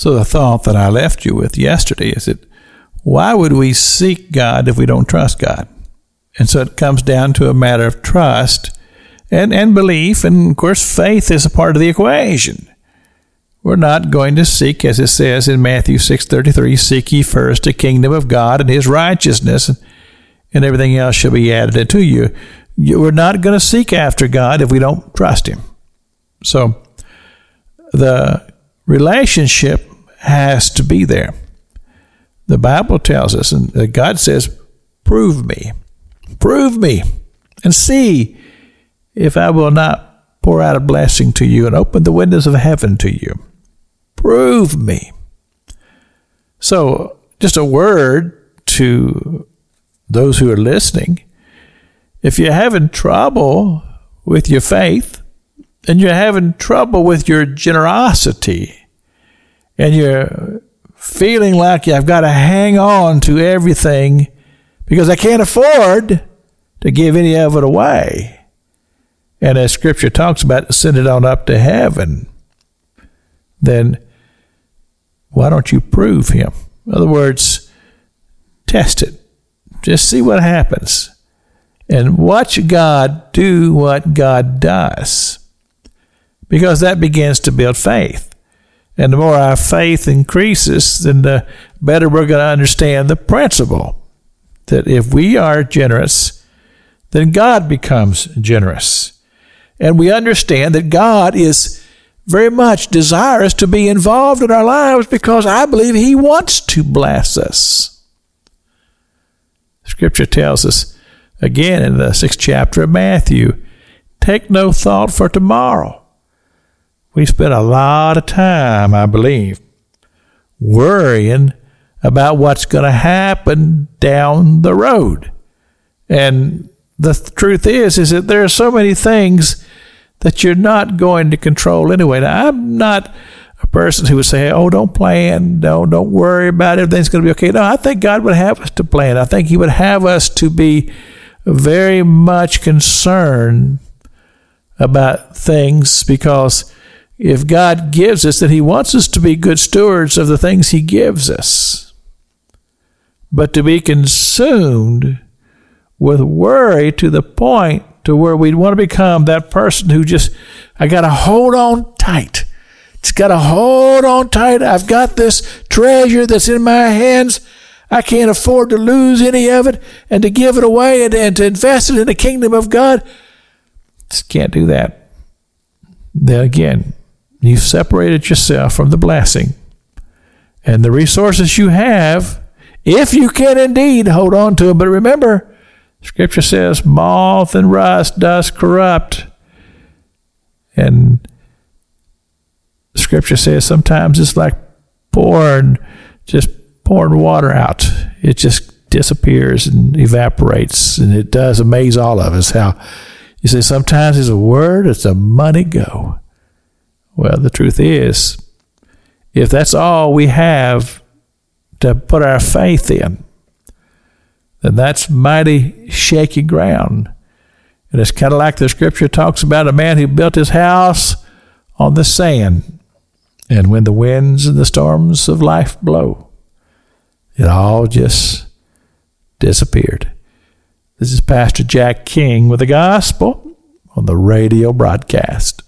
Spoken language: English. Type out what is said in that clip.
So the thought that I left you with yesterday is that why would we seek God if we don't trust God? And so it comes down to a matter of trust and, and belief, and of course faith is a part of the equation. We're not going to seek, as it says in Matthew six thirty three, seek ye first the kingdom of God and his righteousness, and, and everything else shall be added unto you. We're not going to seek after God if we don't trust him. So the relationship has to be there. The Bible tells us, and uh, God says, Prove me, prove me, and see if I will not pour out a blessing to you and open the windows of heaven to you. Prove me. So, just a word to those who are listening. If you're having trouble with your faith, and you're having trouble with your generosity, and you're feeling like you've got to hang on to everything because I can't afford to give any of it away. And as scripture talks about, send it on up to heaven, then why don't you prove him? In other words, test it. Just see what happens. And watch God do what God does. Because that begins to build faith. And the more our faith increases, then the better we're going to understand the principle that if we are generous, then God becomes generous. And we understand that God is very much desirous to be involved in our lives because I believe He wants to bless us. Scripture tells us again in the sixth chapter of Matthew take no thought for tomorrow we spend a lot of time, I believe, worrying about what's going to happen down the road. And the truth is, is that there are so many things that you're not going to control anyway. Now, I'm not a person who would say, "Oh, don't plan, don't don't worry about it. Everything's going to be okay." No, I think God would have us to plan. I think He would have us to be very much concerned about things because if God gives us, that He wants us to be good stewards of the things He gives us. But to be consumed with worry to the point to where we'd want to become that person who just, I got to hold on tight. It's got to hold on tight. I've got this treasure that's in my hands. I can't afford to lose any of it and to give it away and, and to invest it in the kingdom of God. Just can't do that. Then again, You've separated yourself from the blessing. And the resources you have, if you can indeed hold on to them. But remember, Scripture says, moth and rust does corrupt. And Scripture says sometimes it's like pouring, just pouring water out. It just disappears and evaporates. And it does amaze all of us how you say sometimes it's a word, it's a money go. Well, the truth is, if that's all we have to put our faith in, then that's mighty shaky ground. And it's kind of like the scripture talks about a man who built his house on the sand. And when the winds and the storms of life blow, it all just disappeared. This is Pastor Jack King with the gospel on the radio broadcast.